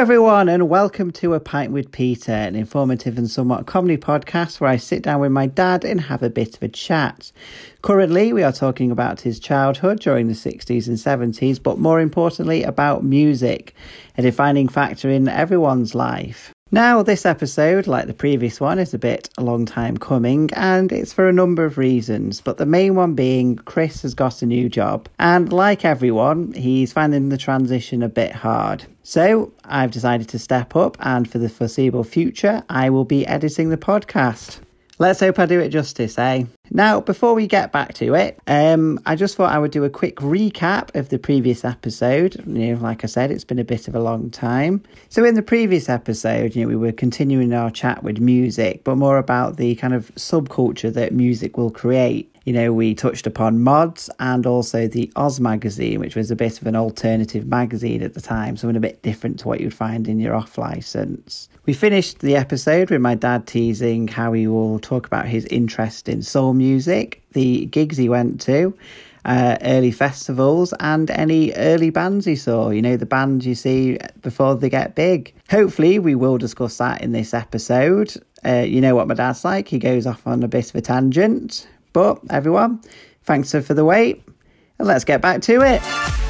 everyone, and welcome to A Pint with Peter, an informative and somewhat comedy podcast where I sit down with my dad and have a bit of a chat. Currently, we are talking about his childhood during the 60s and 70s, but more importantly, about music, a defining factor in everyone's life. Now, this episode, like the previous one, is a bit a long time coming, and it's for a number of reasons. But the main one being Chris has got a new job, and like everyone, he's finding the transition a bit hard. So, I've decided to step up, and for the foreseeable future, I will be editing the podcast. Let's hope I do it justice, eh? Now, before we get back to it, um, I just thought I would do a quick recap of the previous episode. You know, like I said, it's been a bit of a long time. So, in the previous episode, you know, we were continuing our chat with music, but more about the kind of subculture that music will create. You know, we touched upon mods and also the Oz magazine, which was a bit of an alternative magazine at the time, something a bit different to what you'd find in your off license. We finished the episode with my dad teasing how he will talk about his interest in soul music, the gigs he went to, uh, early festivals, and any early bands he saw. You know, the bands you see before they get big. Hopefully, we will discuss that in this episode. Uh, you know what my dad's like, he goes off on a bit of a tangent. But everyone, thanks for the wait, and let's get back to it.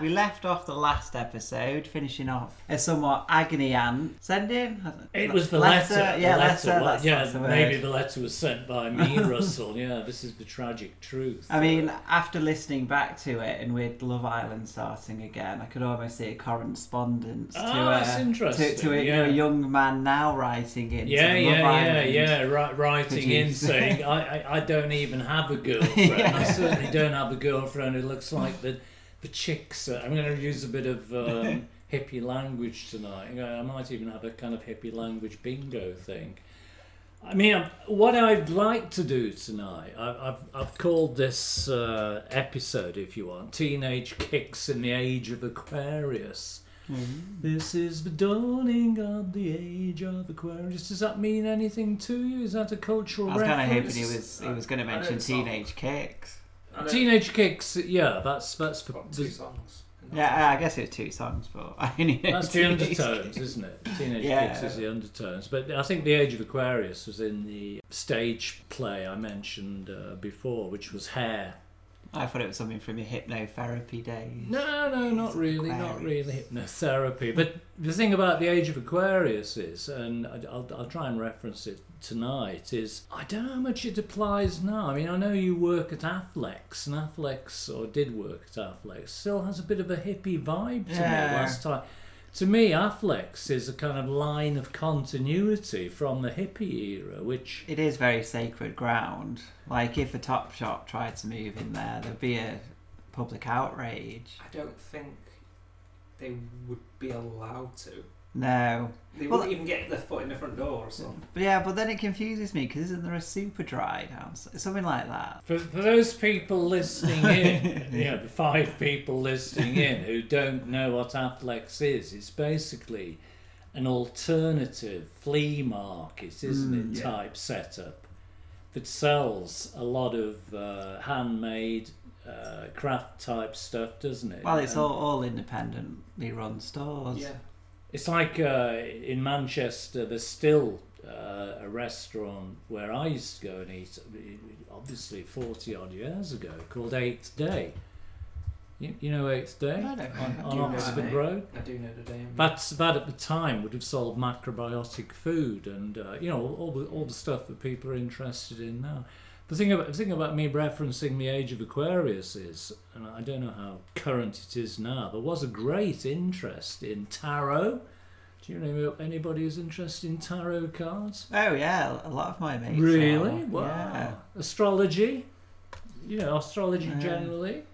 We left off the last episode, finishing off a somewhat agony aunt sending. It was the letter. Yeah, the letter. well, that's, yeah, that's the maybe the letter was sent by me, Russell. Yeah, this is the tragic truth. I mean, after listening back to it and with Love Island starting again, I could almost see a correspondence to, Ah, that's a, interesting, to, to a, yeah. a young man now writing in. yeah, to yeah, Love yeah, Island. yeah. Ri- writing in saying, I, I, I don't even have a girlfriend. I certainly don't have a girlfriend. who looks like the the chicks. Uh, I'm going to use a bit of um, hippie language tonight. I might even have a kind of hippie language bingo thing. I mean, um, what I'd like to do tonight, I- I've, I've called this uh, episode, if you want, Teenage Kicks in the Age of Aquarius. This is the dawning of the age of Aquarius. Does that mean anything to you? Is that a cultural I was kind of hoping he was he was going to mention. Teenage Kicks. I know- Teenage Kicks, yeah, that's that's for, Got two songs. Yeah, I guess it's two songs, but I only know that's the Teenage undertones, Kicks. isn't it? Teenage Yeah. Kicks is the undertones. But I think the Age of Aquarius was in the stage play I mentioned uh, before, which was Hair. I thought it was something from your hypnotherapy days. No, no, not really, not really hypnotherapy. But the thing about the Age of Aquarius is, and I'll, I'll try and reference it tonight, is I don't know how much it applies now. I mean, I know you work at Affleck's, and Affleck's, or did work at Affleck's, still has a bit of a hippie vibe to Yeah. me last time. To me, Affleck's is a kind of line of continuity from the hippie era, which It is very sacred ground. Like if a Topshop tried to move in there, there'd be a public outrage. I don't think they would be allowed to. No, They Well, wouldn't even get their foot in the front door or something. but yeah, but then it confuses me because isn't there a Superdry downstairs, something like that? For, for those people listening in, you know, the five people listening in who don't know what Affleck's is, it's basically an alternative flea market, isn't Mm, it, yeah. type setup that sells a lot of uh, handmade uh, craft type stuff, doesn't it? Well, it's And all, all independently run stores. Yeah. It's like uh, in Manchester, there's still uh, a restaurant where I used to go and eat, obviously 40 odd years ago, called Eighth Day. You, you know Eighth Day? I don't On, know. I do on know Oxford. Road? I do know the name. That's that at the time would have sold macrobiotic food and uh, you know all the all the stuff that people are interested in now. The thing about the thing about me referencing the age of Aquarius is, and I don't know how current it is now. There was a great interest in tarot. Do you know anybody who's interested in tarot cards? Oh yeah, a lot of my mates. Really? are. Wow. Yeah. Astrology. You know, astrology Yeah. generally.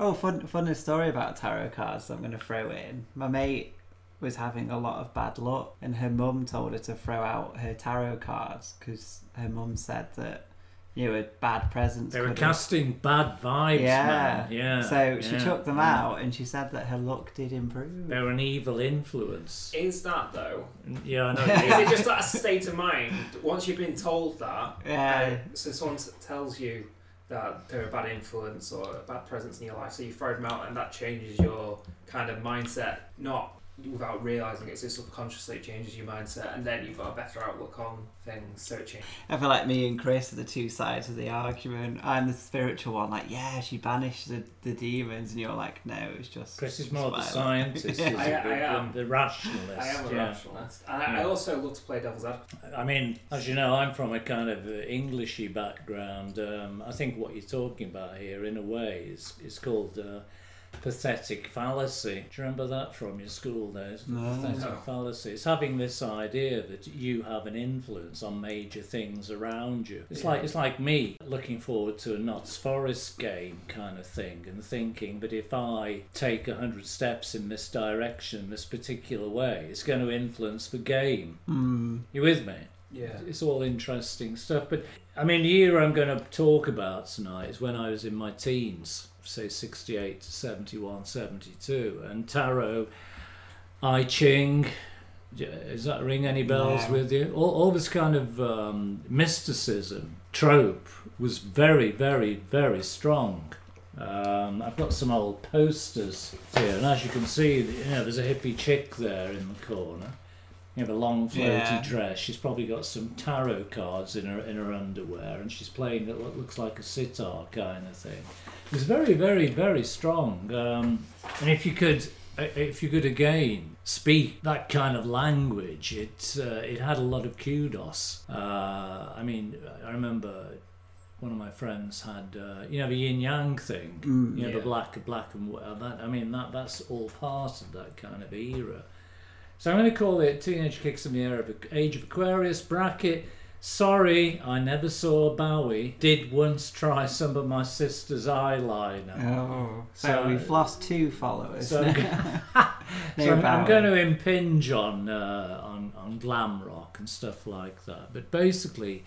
Oh, fun, funny story about tarot cards. I'm going to throw in. My mate was having a lot of bad luck, and her mum told her to throw out her tarot cards because her mum said that you know bad presence. They were could have- casting bad vibes, Yeah. man. Yeah. So she yeah, took them yeah. out, and she said that her luck did improve. They're an evil influence. is that though? Yeah, I know. Is it just that state of mind? Once you've been told that, Yeah. uh, so someone tells you that they're a bad influence or a bad presence in your life. So you throw them out, and that changes your kind of mindset. Not without realizing it, so subconsciously it changes your mindset, and then you've got a better outlook on things. So it changes. I feel like me and Chris are the two sides of the argument. I'm the spiritual one, like, yeah, she banished the, the demons, and you're like, no, it's just. Chris is just more the scientist, Yeah. I- I The- am. the rationalist. I am a yeah. rationalist, and I, I also love to play devil's advocate. I mean, as you know, I'm from a kind of uh, Englishy background. Um, I think what you're talking about here, in a way, is is called uh, pathetic fallacy. Do you remember that from your school days? The No. Pathetic No. fallacy. It's having this idea that you have an influence on major things around you. It's Yeah. like it's like me looking forward to a Notts Forest game kind of thing and thinking, but if I take a hundred steps in this direction, this particular way, it's going to influence the game. Hmm. You with me? Yeah. It's all interesting stuff. But I mean, the year I'm going to talk about tonight is when I was in my teens, say 68 to 71, 72. And tarot, I Ching, does that ring any bells No. with you? All, all this kind of um, mysticism trope was very, very, very strong. Um, I've got some old posters here, and as you can see, you know, there's a hippie chick there in the corner. You have a long floaty Yeah. dress. She's probably got some tarot cards in her in her underwear, and she's playing what looks like a sitar kind of thing. It's very, very, very strong. Um, and if you could, if you could again speak that kind of language, it uh, it had a lot of kudos. Uh, I mean, I remember one of my friends had uh, you know the yin yang thing, Mm, you know yeah. the black, black and wh- that. I mean that that's all part of that kind of era. So I'm going to call it Teenage Kicks in the Air of Age of Aquarius bracket. Sorry, I never saw Bowie. Did once try some of my sister's eyeliner. Oh, so, So- we've lost two followers. So, I'm, No so I'm, I'm going to impinge on, uh, on on glam rock and stuff like that. But basically,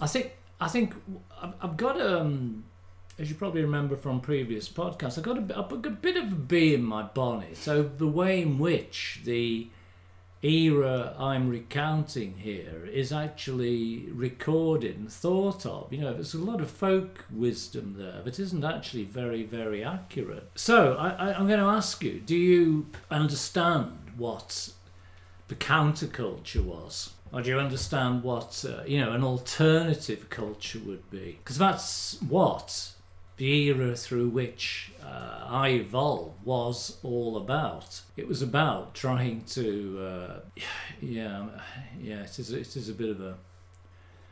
I think I think I've, I've got um, as you probably remember from previous podcasts, I've got a, bit- I've got a bit of a bee in my bonnet. So the way in which the era I'm recounting here is actually recorded and thought of. You know, there's a lot of folk wisdom there, but isn't actually very, very accurate. So I, I'm going to ask you: Do you understand what the counterculture was? Or do you understand what uh, you know an alternative culture would be? Because that's what the era through which uh, I evolved was all about. It was about trying to, uh, yeah, yeah. It is, it is a bit of a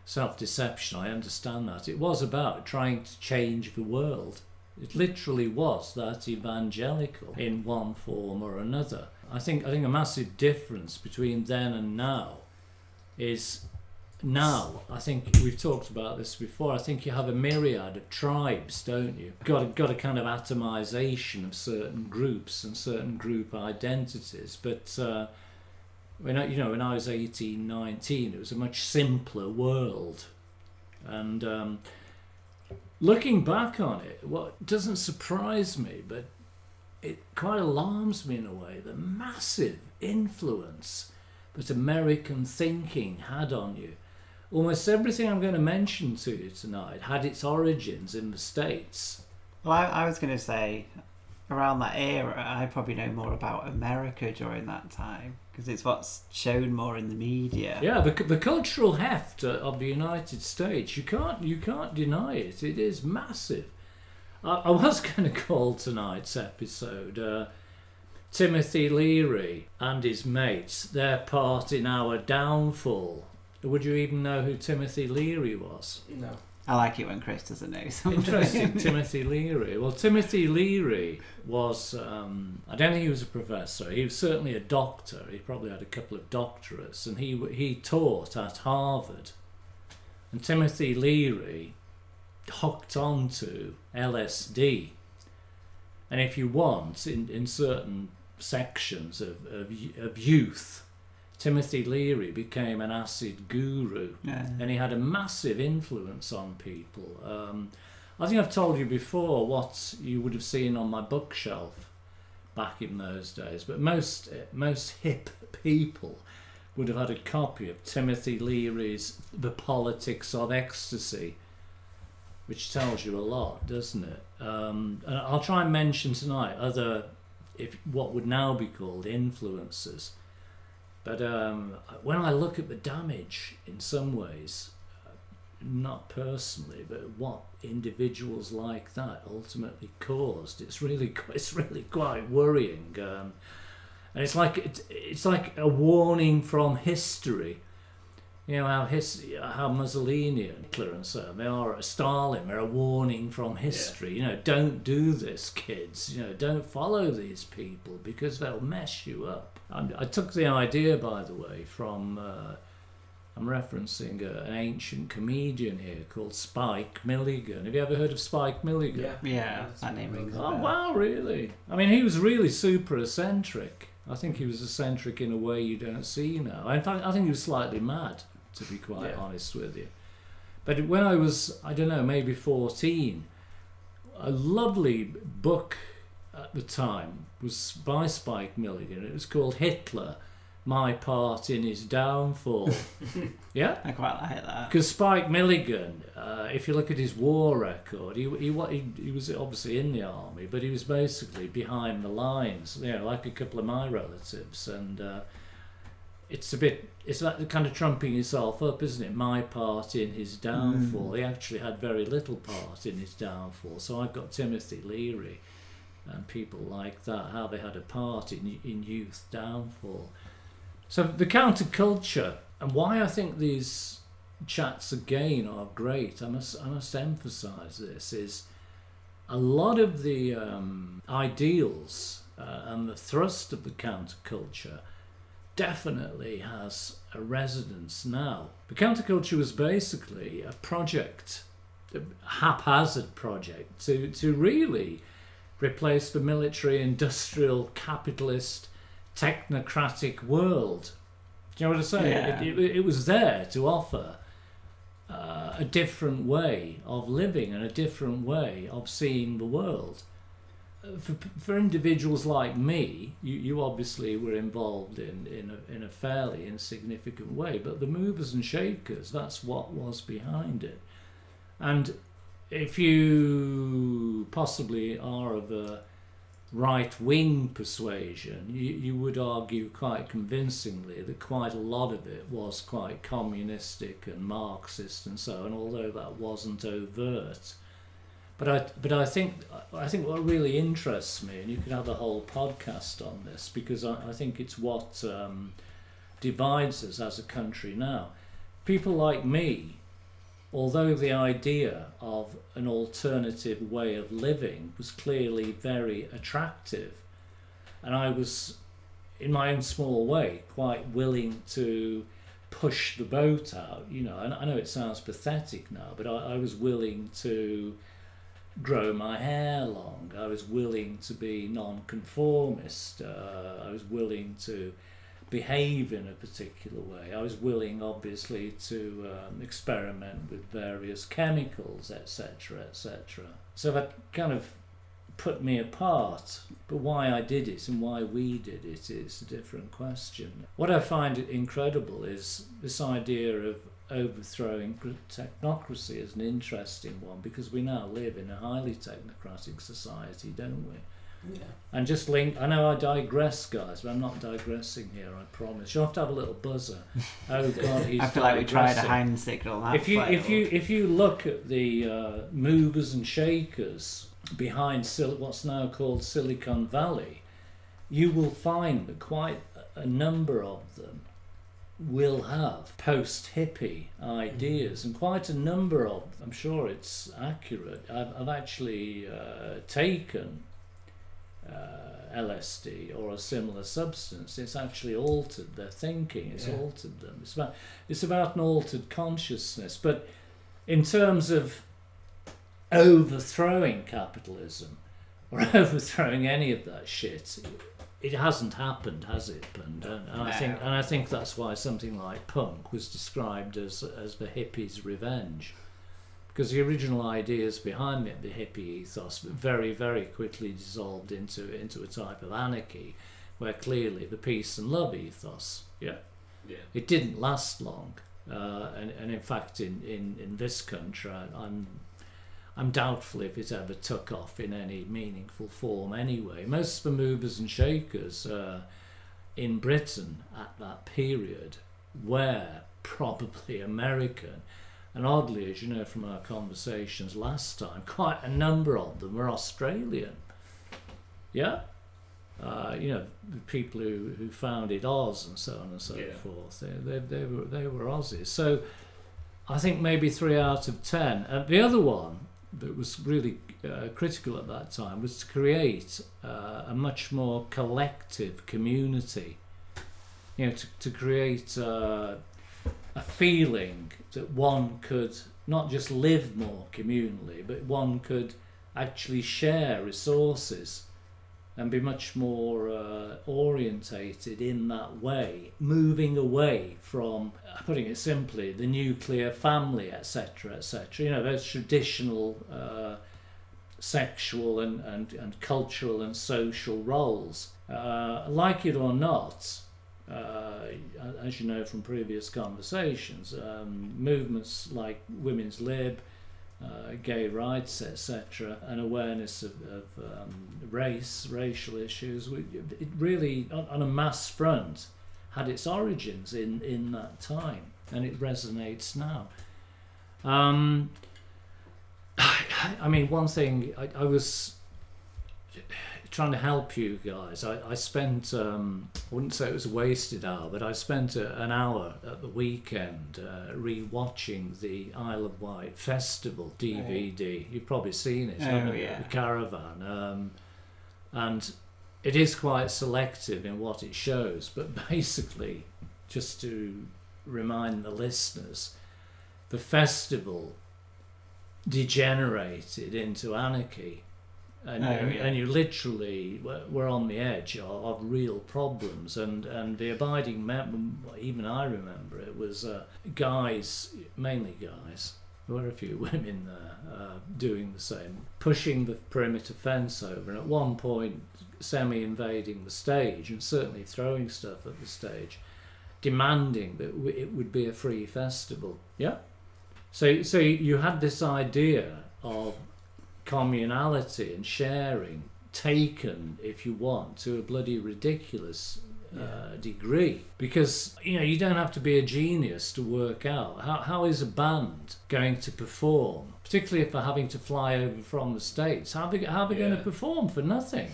self-deception. I understand that. It was about trying to change the world. It literally was that evangelical in one form or another. I think I think a massive difference between then and now is now I think we've talked about this before. I think you have a myriad of tribes, don't you? Got a, got a kind of atomization of certain groups and certain group identities. But uh, when I, you know when I was 18, 19, it was a much simpler world, and um, looking back on it, what doesn't surprise me, but it quite alarms me in a way, the massive influence that American thinking had on you. Almost everything I'm going to mention to you tonight had its origins in the States. Well, I, I was going to say, around that era, I probably know more about America during that time because it's what's shown more in the media. Yeah, the, the cultural heft of the United States, you can't, you can't deny it. It is massive. I, I was going to call tonight's episode uh, Timothy Leary and his mates, their part in our downfall. Would you even know who Timothy Leary was? No. I like it when Chris doesn't know something. Interesting, Timothy Leary. Well, Timothy Leary was, um, I don't think he was a professor. He was certainly a doctor. He probably had a couple of doctorates, and he, he taught at Harvard. And Timothy Leary hooked onto LSD. And if you want, in, in certain sections of, of, of youth, Timothy Leary became an acid guru Yeah. and he had a massive influence on people. Um, I think I've told you before what you would have seen on my bookshelf back in those days, but most most hip people would have had a copy of Timothy Leary's The Politics of Ecstasy. which tells you a lot, doesn't it? Um, and I'll try and mention tonight other, if what would now be called influences. But um, when I look at the damage, in some ways, uh, not personally, but what individuals like that ultimately caused, it's really it's really quite worrying. Um, and it's like it's, it's like a warning from history. You know how his, how Mussolini and Hitler and so on, they are Stalin. They're a warning from history. You know, don't do this, kids. You know, don't follow these people because they'll mess you up. I, I took the idea, by the way, from uh, I'm referencing a, an ancient comedian here called Spike Milligan. Have you ever heard of Spike Milligan? Yeah. Yeah, that name rings a Oh bell. wow, really? I mean, he was really super eccentric. I think he was eccentric in a way you don't see now. In fact, I think he was slightly mad, to be quite Yeah. honest with you. But when I was, I don't know, maybe 14, a lovely book at the time was by Spike Milligan. It was called Hitler, My Part in His Downfall. yeah? I quite like that. Because Spike Milligan, uh, if you look at his war record, he, he he he was obviously in the army, but he was basically behind the lines, you know, like a couple of my relatives, and uh, it's a bit, it's like kind of trumping himself up, isn't it? My part in his downfall. He actually had very little part in his downfall. So I've got Timothy Leary and people like that, how they had a part in in youth downfall. So the counterculture and why I think these chats again are great. I must I must emphasise this is a lot of the um, ideals uh, and the thrust of the counterculture definitely has a resonance now. The counterculture was basically a project, a haphazard project to to really replace the military industrial capitalist technocratic world. Do you know what I say? Yeah. It, it, it was there to offer uh, a different way of living and a different way of seeing the world. Uh, For, for individuals like me, you, you obviously were involved in, in, a, in a fairly insignificant way, but the movers and shakers, that's what was behind it. And if you possibly are of a right wing persuasion, you, you would argue quite convincingly that quite a lot of it was quite communistic and Marxist and so on, although that wasn't overt. But I, but I think I think what really interests me, and you could have a whole podcast on this, because I, I think it's what um, divides us as a country now. People like me, although the idea of an alternative way of living was clearly very attractive, and I was, in my own small way, quite willing to push the boat out. You know, and I know it sounds pathetic now, but I, I was willing to grow my hair long. I was willing to be non-conformist. Uh, I was willing to behave in a particular way. I was willing, obviously, to um, experiment with various chemicals, etc., etc. So that kind of put me apart. But why I did it and why we did it is a different question. What I find incredible is this idea of overthrowing technocracy is an interesting one because we now live in a highly technocratic society, don't we? Yeah. And just link. I know I digress, guys, but I'm not digressing here. I promise. You'll have to have a little buzzer. Oh God, he's I feel like we tried a hand signal that. If you if you if you look at the uh, movers and shakers behind Sil- what's now called Silicon Valley, you will find that quite a a number of them will have post hippie ideas, and quite a number of I'm sure it's accurate. I've, I've actually uh, taken uh, LSD or a similar substance. It's actually altered their thinking. It's Yeah. altered them. It's about it's about an altered consciousness. But in terms of overthrowing capitalism or overthrowing any of that shit, it hasn't happened, has it? And, and, and I think and I think that's why something like punk was described as as the hippies' revenge. Because the original ideas behind it, the hippie ethos, very, very quickly dissolved into into a type of anarchy, where clearly the peace and love ethos, yeah, Yeah. it didn't last long. Uh, and, and in fact, in, in, in this country, I'm I'm doubtful if it ever took off in any meaningful form anyway. Most of the movers and shakers uh, in Britain at that period were probably American. And oddly, as you know from our conversations last time, quite a number of them were Australian. Yeah? Uh, you know, the people who, who founded Oz and so on and so Yeah. forth, they, they, they, were, they were Aussies. So I think maybe three out of ten. And the other one that was really uh, critical at that time was to create uh, a much more collective community. You know, to, to create uh, a feeling that one could not just live more communally, but one could actually share resources and be much more uh, orientated in that way, moving away from, uh, putting it simply, the nuclear family, etc., etc. You know, those traditional uh, sexual and, and, and cultural and social roles. Uh, like it or not, uh, as you know from previous conversations, um, movements like Women's Lib, uh, gay rights, etc., and awareness of, of um, race, racial issues, it really, on, on a mass front, had its origins in, in that time, and it resonates now. Um, I mean, one thing I, I was trying to help you guys. I, I spent, um, I wouldn't say it was a wasted hour, but I spent a, an hour at the weekend uh, re-watching the Isle of Wight Festival DVD. You've probably seen it, Oh, haven't you? yeah. The Caravan. Um, and it is quite selective in what it shows, but basically, just to remind the listeners, the festival degenerated into anarchy. And, Oh, and, yeah. and you literally were, were on the edge of, of real problems. And, and the abiding mem- even I remember it, was uh, guys, mainly guys, there were a few women there uh, doing the same, pushing the perimeter fence over, and at one point, semi invading the stage and certainly throwing stuff at the stage, demanding that it would be a free festival. Yeah? So, so you had this idea of communality and sharing taken, if you want, to a bloody ridiculous uh, degree. Because, you know, you don't have to be a genius to work out how, how is a band going to perform, particularly if they're having to fly over from the States. How are they, how are they going to perform for nothing?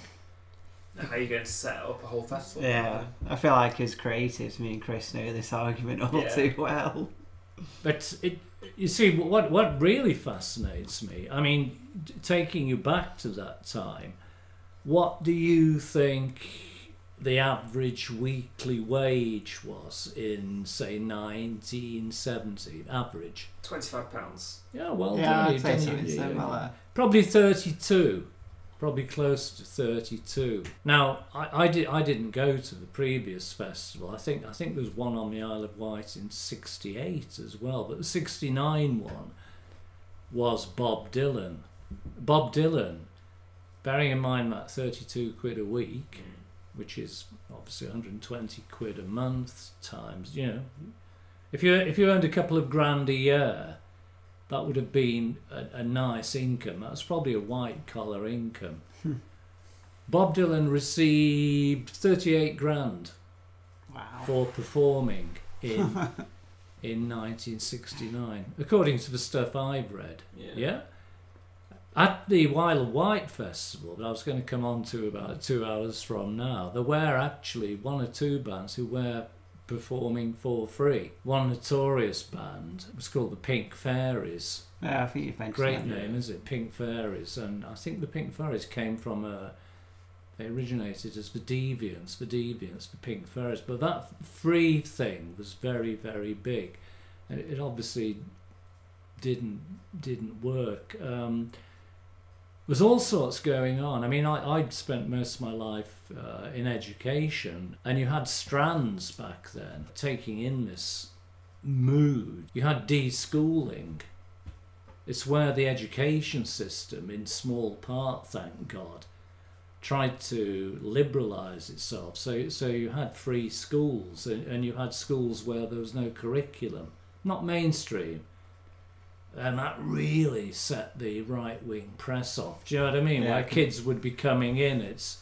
How are you going to set up a whole festival? Yeah, I feel like as creatives, me and Chris know this argument all Yeah. too well. But it, you see, what what really fascinates me. I mean, taking you back to that time, what do you think the average weekly wage was in, say, 1970? Average. Twenty-five pounds. Yeah, well yeah, done. I'd you've say done- something you- you- similar. Probably 32. Probably close to 32. Now, I, I, did, I didn't go to the previous festival. I think I think there was one on the Isle of Wight in 68 as well. But the 69 one was Bob Dylan. Bob Dylan, bearing in mind that 32 quid a week, which is obviously 120 quid a month times, you know, if you if you earned a couple of grand a year, that would have been a, a nice income. That's probably a white collar income. Hmm. Bob Dylan received 38 grand Wow. for performing in in 1969, according to the stuff I've read. Yeah. At the Isle White Festival, that I was going to come on to about two hours from now, there were actually one or two bands who were performing for free. One notorious band was called the Pink Fairies. Yeah, I think you've mentioned Great that. name, is it? Pink Fairies. And I think the Pink Fairies came from a. They originated as the Deviants, the Deviants, the Pink Fairies. But that free thing was very, very big. And it, it obviously didn't didn't work. Um, there's all sorts going on. I mean, I, I'd spent most of my life uh, in education, and you had strands back then taking in this mood. You had deschooling. It's where the education system, in small part, thank God, tried to liberalise itself. So, so you had free schools, and, and you had schools where there was no curriculum, not mainstream, And that really set the right wing press off. Do you know what I mean? Yeah. Where kids would be coming in, it's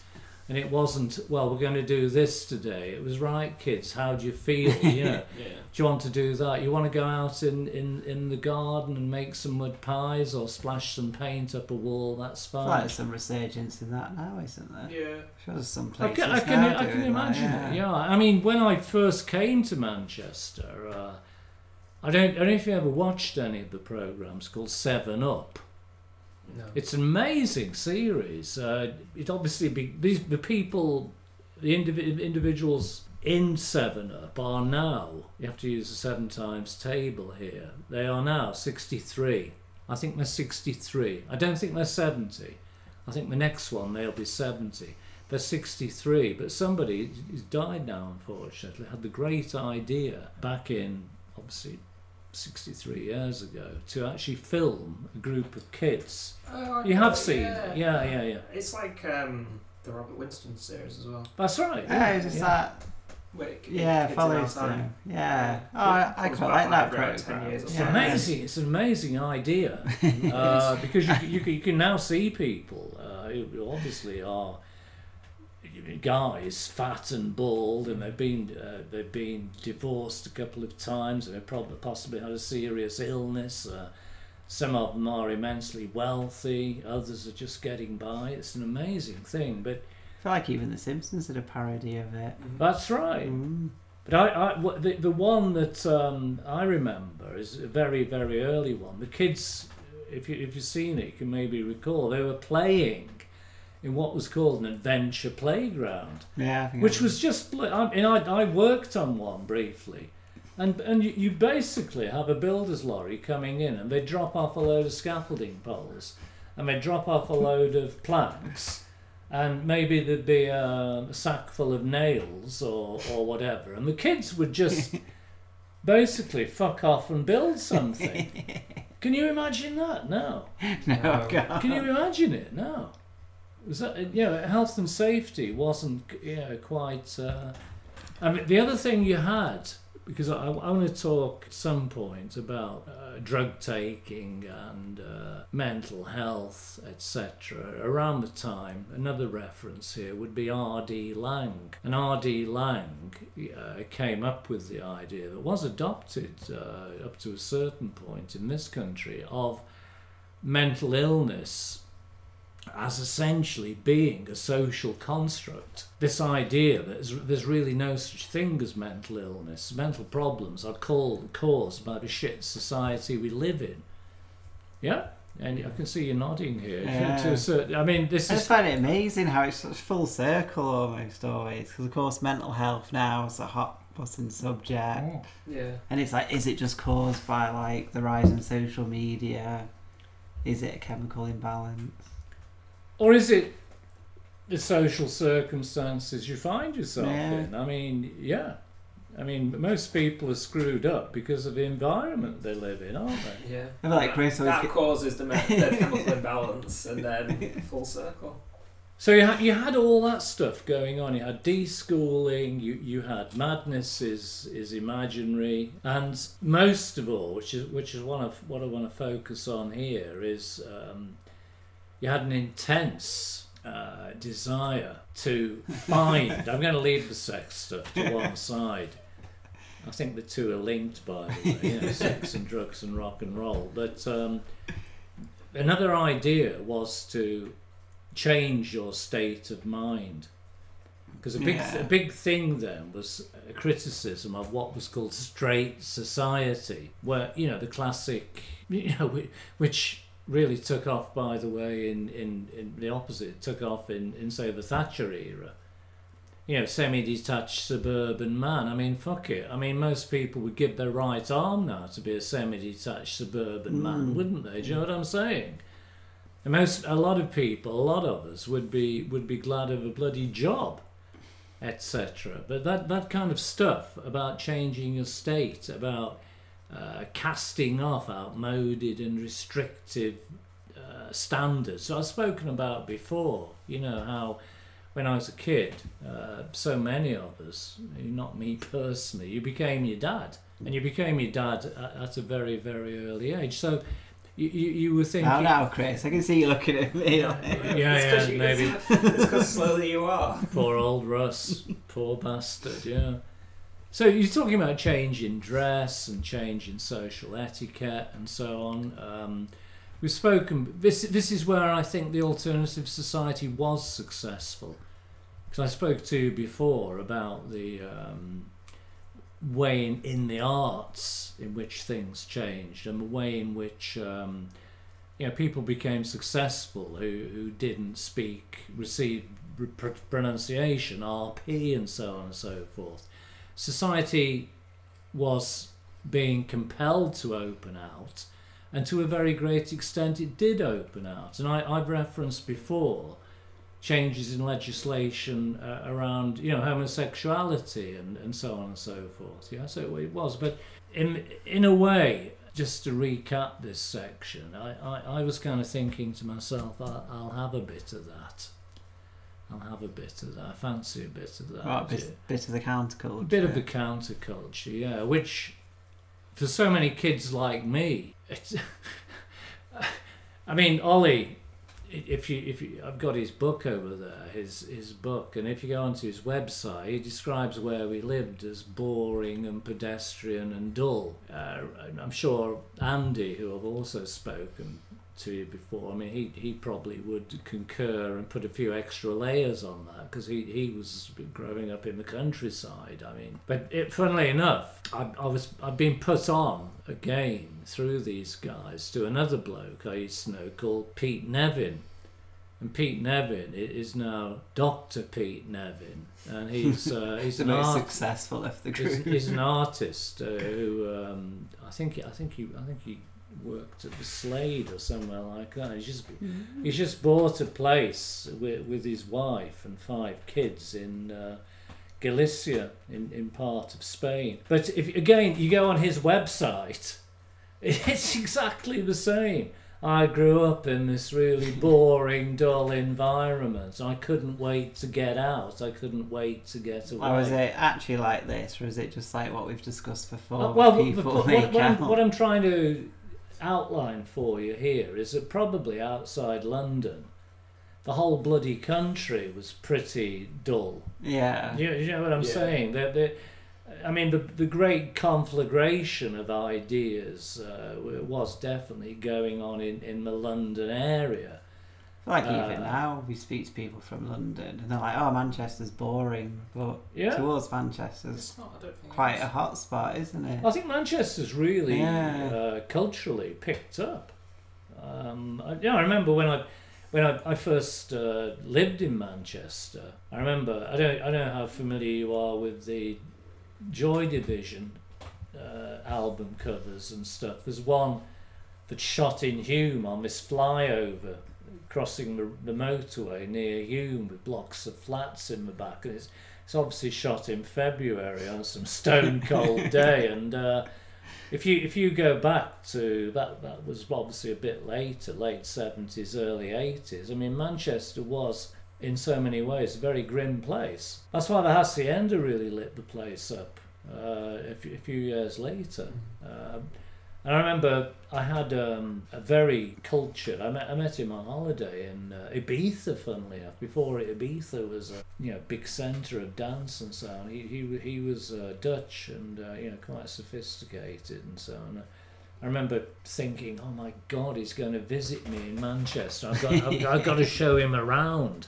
and it wasn't well. We're going to do this today. It was right, kids. How do you feel? You know, Yeah. do you want to do that? You want to go out in, in, in the garden and make some mud pies or splash some paint up a wall? That's I feel fine. like some resurgence in that now, isn't there? Yeah. Sure, there's some I places can, I can, now I can doing that, imagine it. Yeah, I mean, when I first came to Manchester, uh, I don't, I don't know if you ever watched any of the programs called Seven Up. No. It's an amazing series. Uh, it obviously be these the people, the indiv- individuals in Seven Up are now. You have to use a seven times table here. They are now sixty three. I think they're sixty three. I don't think they're seventy. I think the next one they'll be seventy. They're sixty three, but somebody who's died now, unfortunately, had the great idea back in obviously. 63 years ago to actually film a group of kids Oh, I you know, have seen yeah. it. Yeah, yeah, yeah. It's like um, the Robert Winston series as well. That's right. Yeah, it's just yeah. that. Where it- Yeah, kids in follows them. Yeah. Oh, I, I Comes quite like that like around 10 program. years or It's amazing. It's an amazing idea uh, because you, you, can- you can now see people uh, who obviously are guys, fat and bald, and they've been uh, they've been divorced a couple of times, and they've probably possibly had a serious illness. Uh, some of them are immensely wealthy. Others are just getting by. It's an amazing thing, but I feel like even The Simpsons did a parody of it. Mhm. that's right. Mm. But I, I the, the one that um, I remember is a very, very early one. The kids, if, you, if you've seen it, you can maybe recall, they were playing in what was called an adventure playground, Yeah, which was just. I mean, I, I worked on one briefly. And, and you, you basically have a builder's lorry coming in and they drop off a load of scaffolding poles and they drop off a load of planks and maybe there'd be um, a sack full of nails or, or whatever and the kids would just basically fuck off and build something. Can you imagine that? No. no, No. Can you imagine it? No. Was that you know health and safety wasn't you know quite. Uh, I mean the other thing you had because I, I want to talk at some point about uh, drug taking and uh, mental health etc. Around the time another reference here would be R.D. Laing and R.D. Laing uh, came up with the idea that was adopted uh, up to a certain point in this country of mental illness as essentially being a social construct. This idea that there's- there's really no such thing as mental illness. Mental problems are called, caused by the shit society we live in. Yeah? And I can see you nodding here. Yeah. To a certain, I mean, this I just is. find it amazing how it's such full circle almost always. Because of course, mental health now is a hot button subject, oh. Yeah. and it's like, is it just caused by like the rise in social media? Is it a chemical imbalance? Or is it the social circumstances you find yourself Yeah. in? I mean, yeah. I mean, most people are screwed up because of the environment they live in, aren't they? Yeah. I feel like Chris always that get- causes the, me- the chemical imbalance and then full circle. So you had, you had all that stuff going on. You had deschooling. You you had madness is is imaginary, and most of all, which is which is one of what I want to focus on here is um, you had an intense uh, desire to find. I'm going to leave the sex stuff to one side. I think the two are linked, by the way. You know, sex and drugs and rock and roll. But um, another idea was to change your state of mind. Because a big, Yeah. a big thing then was a criticism of what was called straight society, where you know the classic, you know, which really took off, by the way, in, in, in the opposite, took off in, in say the Thatcher era. You know, semi-detached suburban man. I mean, fuck it. I mean, most people would give their right arm now to be a semi-detached suburban man, Mm. wouldn't they? Do you know what I'm saying? And most, a lot of people, a lot of us would be would be glad of a bloody job, etc. But that that kind of stuff about changing your state, about uh, casting off outmoded and restrictive uh, standards. So I've spoken about before. You know how when I was a kid, uh, so many of us, not me personally, you became your dad. and you became your dad at, at a very very early age. So you you, you were thinking. How now, Chris? I can see you looking at me. Like, Yeah, It's yeah, 'cause you- maybe. It's because slowly you are. Poor old Russ. Poor bastard, yeah. So you're talking about change in dress and change in social etiquette and so on. Um, we've spoken. This this is where I think the alternative society was successful, because I spoke to you before about the um, way in, in the arts in which things changed and the way in which um, you know people became successful who who didn't speak receive pr- pronunciation RP and so on and so forth. Society was being compelled to open out, and to a very great extent it did open out. And I, I've referenced before changes in legislation uh, around you know homosexuality and, and so on and so forth. Yeah, so it was. But in in a way, just to recap this section, I, I, I was kind of thinking to myself, I, I'll have a bit of that. I'll have a bit of that. I fancy a bit of that. Right, bit, bit of the counterculture. A bit of the counterculture, yeah, which for so many kids like me, it's, I mean, Ollie, if you if you, I've got his book over there, his his book, and if you go onto his website, he describes where we lived as boring and pedestrian and dull. Uh, I'm sure Andy, who I've also spoken to you before, I mean, he he probably would concur and put a few extra layers on that because he, he was growing up in the countryside. I mean, but it, funnily enough, I, I was I've been put on again through these guys to another bloke I used to know called Pete Nevin. And Pete Nevin is now Dr. Pete Nevin, and he's uh, he's the an most art, successful of the he's, group. he's an artist uh, who um, I think I think he I think he worked at the Slade or somewhere like that. He's just he's just bought a place with, with his wife and five kids in uh, Galicia in, in part of Spain. But if again you go on his website, it's exactly the same. I grew up in this really boring, dull environment. I couldn't wait to get out. I couldn't wait to get away. Or is it actually like this, or is it just like what we've discussed before? Uh, well, people the- what, what, I'm, what I'm trying to outline for you here is that probably outside London, the whole bloody country was pretty dull. yeah. You, you know what I'm Yeah. saying? The, the, I mean, the, the great conflagration of ideas uh, was definitely going on in, in the London area. Like Uh, even now, we speak to people from London, and they're like, "Oh, Manchester's boring," but Yeah. to us, Manchester's It's not, I don't think quite it's- a hot spot, isn't it? I think Manchester's really Yeah. uh, culturally picked up. Um, I, yeah, I remember when I when I, I first uh, lived in Manchester. I remember I don't I don't know how familiar you are with the Joy Division uh, album covers and stuff. There's one that's shot in Hulme on this flyover crossing the, the motorway near Hulme with blocks of flats in the back, and it's it's obviously shot in February on some stone cold day, and uh, if you if you go back to that that was obviously a bit later, late seventies, early eighties. I mean, Manchester was in so many ways a very grim place. That's why the hacienda really lit the place up uh, a, few, a few years later. Um, and I remember I had um, a very cultured. I met, I met him on holiday in uh, Ibiza, funnily enough. Before Ibiza was a you know big centre of dance and so on. He he he was uh, Dutch and uh, you know quite sophisticated and so on. I remember thinking, oh my God, he's going to visit me in Manchester. I've got I've, I've got to show him around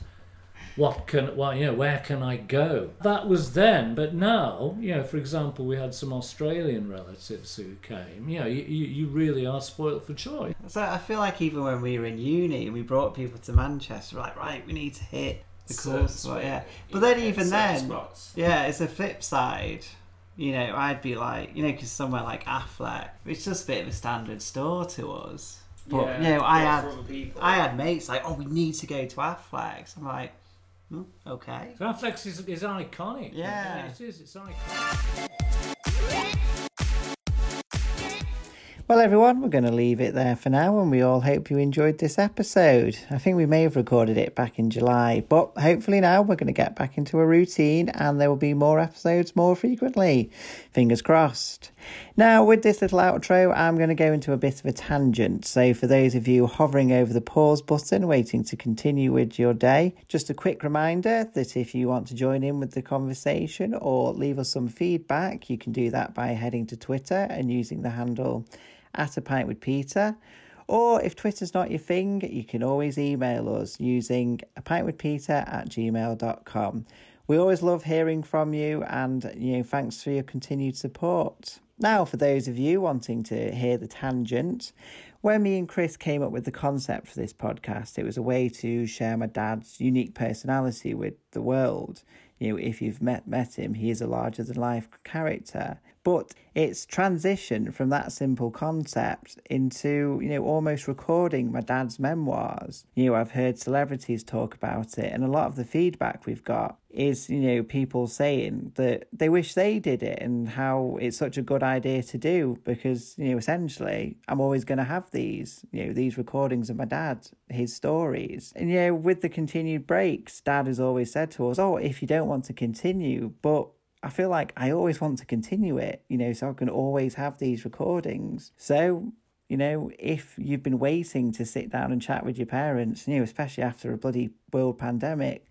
what can well you know where can i go that was then but now you know for example we had some australian relatives who came you know you, you, you really are spoilt for choice So I feel like even when we were in uni and we brought people to Manchester, like, right, we need to hit the certain course spot, spot- yeah. But then even then, spots. yeah, it's a flip side. You know, I'd be like, you know, because somewhere like Affleck, it's just a bit of a standard store to us. But Yeah, you know, I had for other people. I had mates like, oh, we need to go to Affleck's. I'm like, hmm, okay. so is, is iconic Yeah. it is it's iconic Well, everyone, we're going to leave it there for now, and we all hope you enjoyed this episode. I think we may have recorded it back in July, but hopefully now we're going to get back into a routine and there will be more episodes more frequently. Fingers crossed. Now, with this little outro, I'm going to go into a bit of a tangent. So, for those of you hovering over the pause button, waiting to continue with your day, just a quick reminder that if you want to join in with the conversation or leave us some feedback, you can do that by heading to Twitter and using the handle at a pint with Peter. Or if Twitter's not your thing, you can always email us using a pint with Peter at gmail.com. We always love hearing from you and you know thanks for your continued support. Now, for those of you wanting to hear the tangent, when me and Chris came up with the concept for this podcast, it was a way to share my dad's unique personality with the world. You know, if you've met met him, he is a larger than life character. But it's transitioned from that simple concept into, you know, almost recording my dad's memoirs. You know, I've heard celebrities talk about it, and a lot of the feedback we've got is, you know, people saying that they wish they did it and how it's such a good idea to do because, you know, essentially I'm always going to have these, you know, these recordings of my dad, his stories. And, you know, with the continued breaks, dad has always said to us, oh, if you don't want to continue, but I feel like I always want to continue it, you know, so I can always have these recordings. So, you know, if you've been waiting to sit down and chat with your parents, you know, especially after a bloody world pandemic,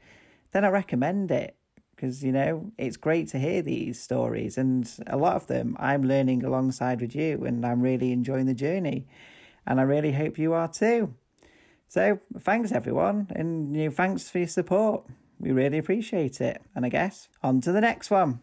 then I recommend it because, you know, it's great to hear these stories. And a lot of them I'm learning alongside with you, and I'm really enjoying the journey. And I really hope you are too. So, thanks everyone, and you know, thanks for your support. We really appreciate it. And I guess on to the next one.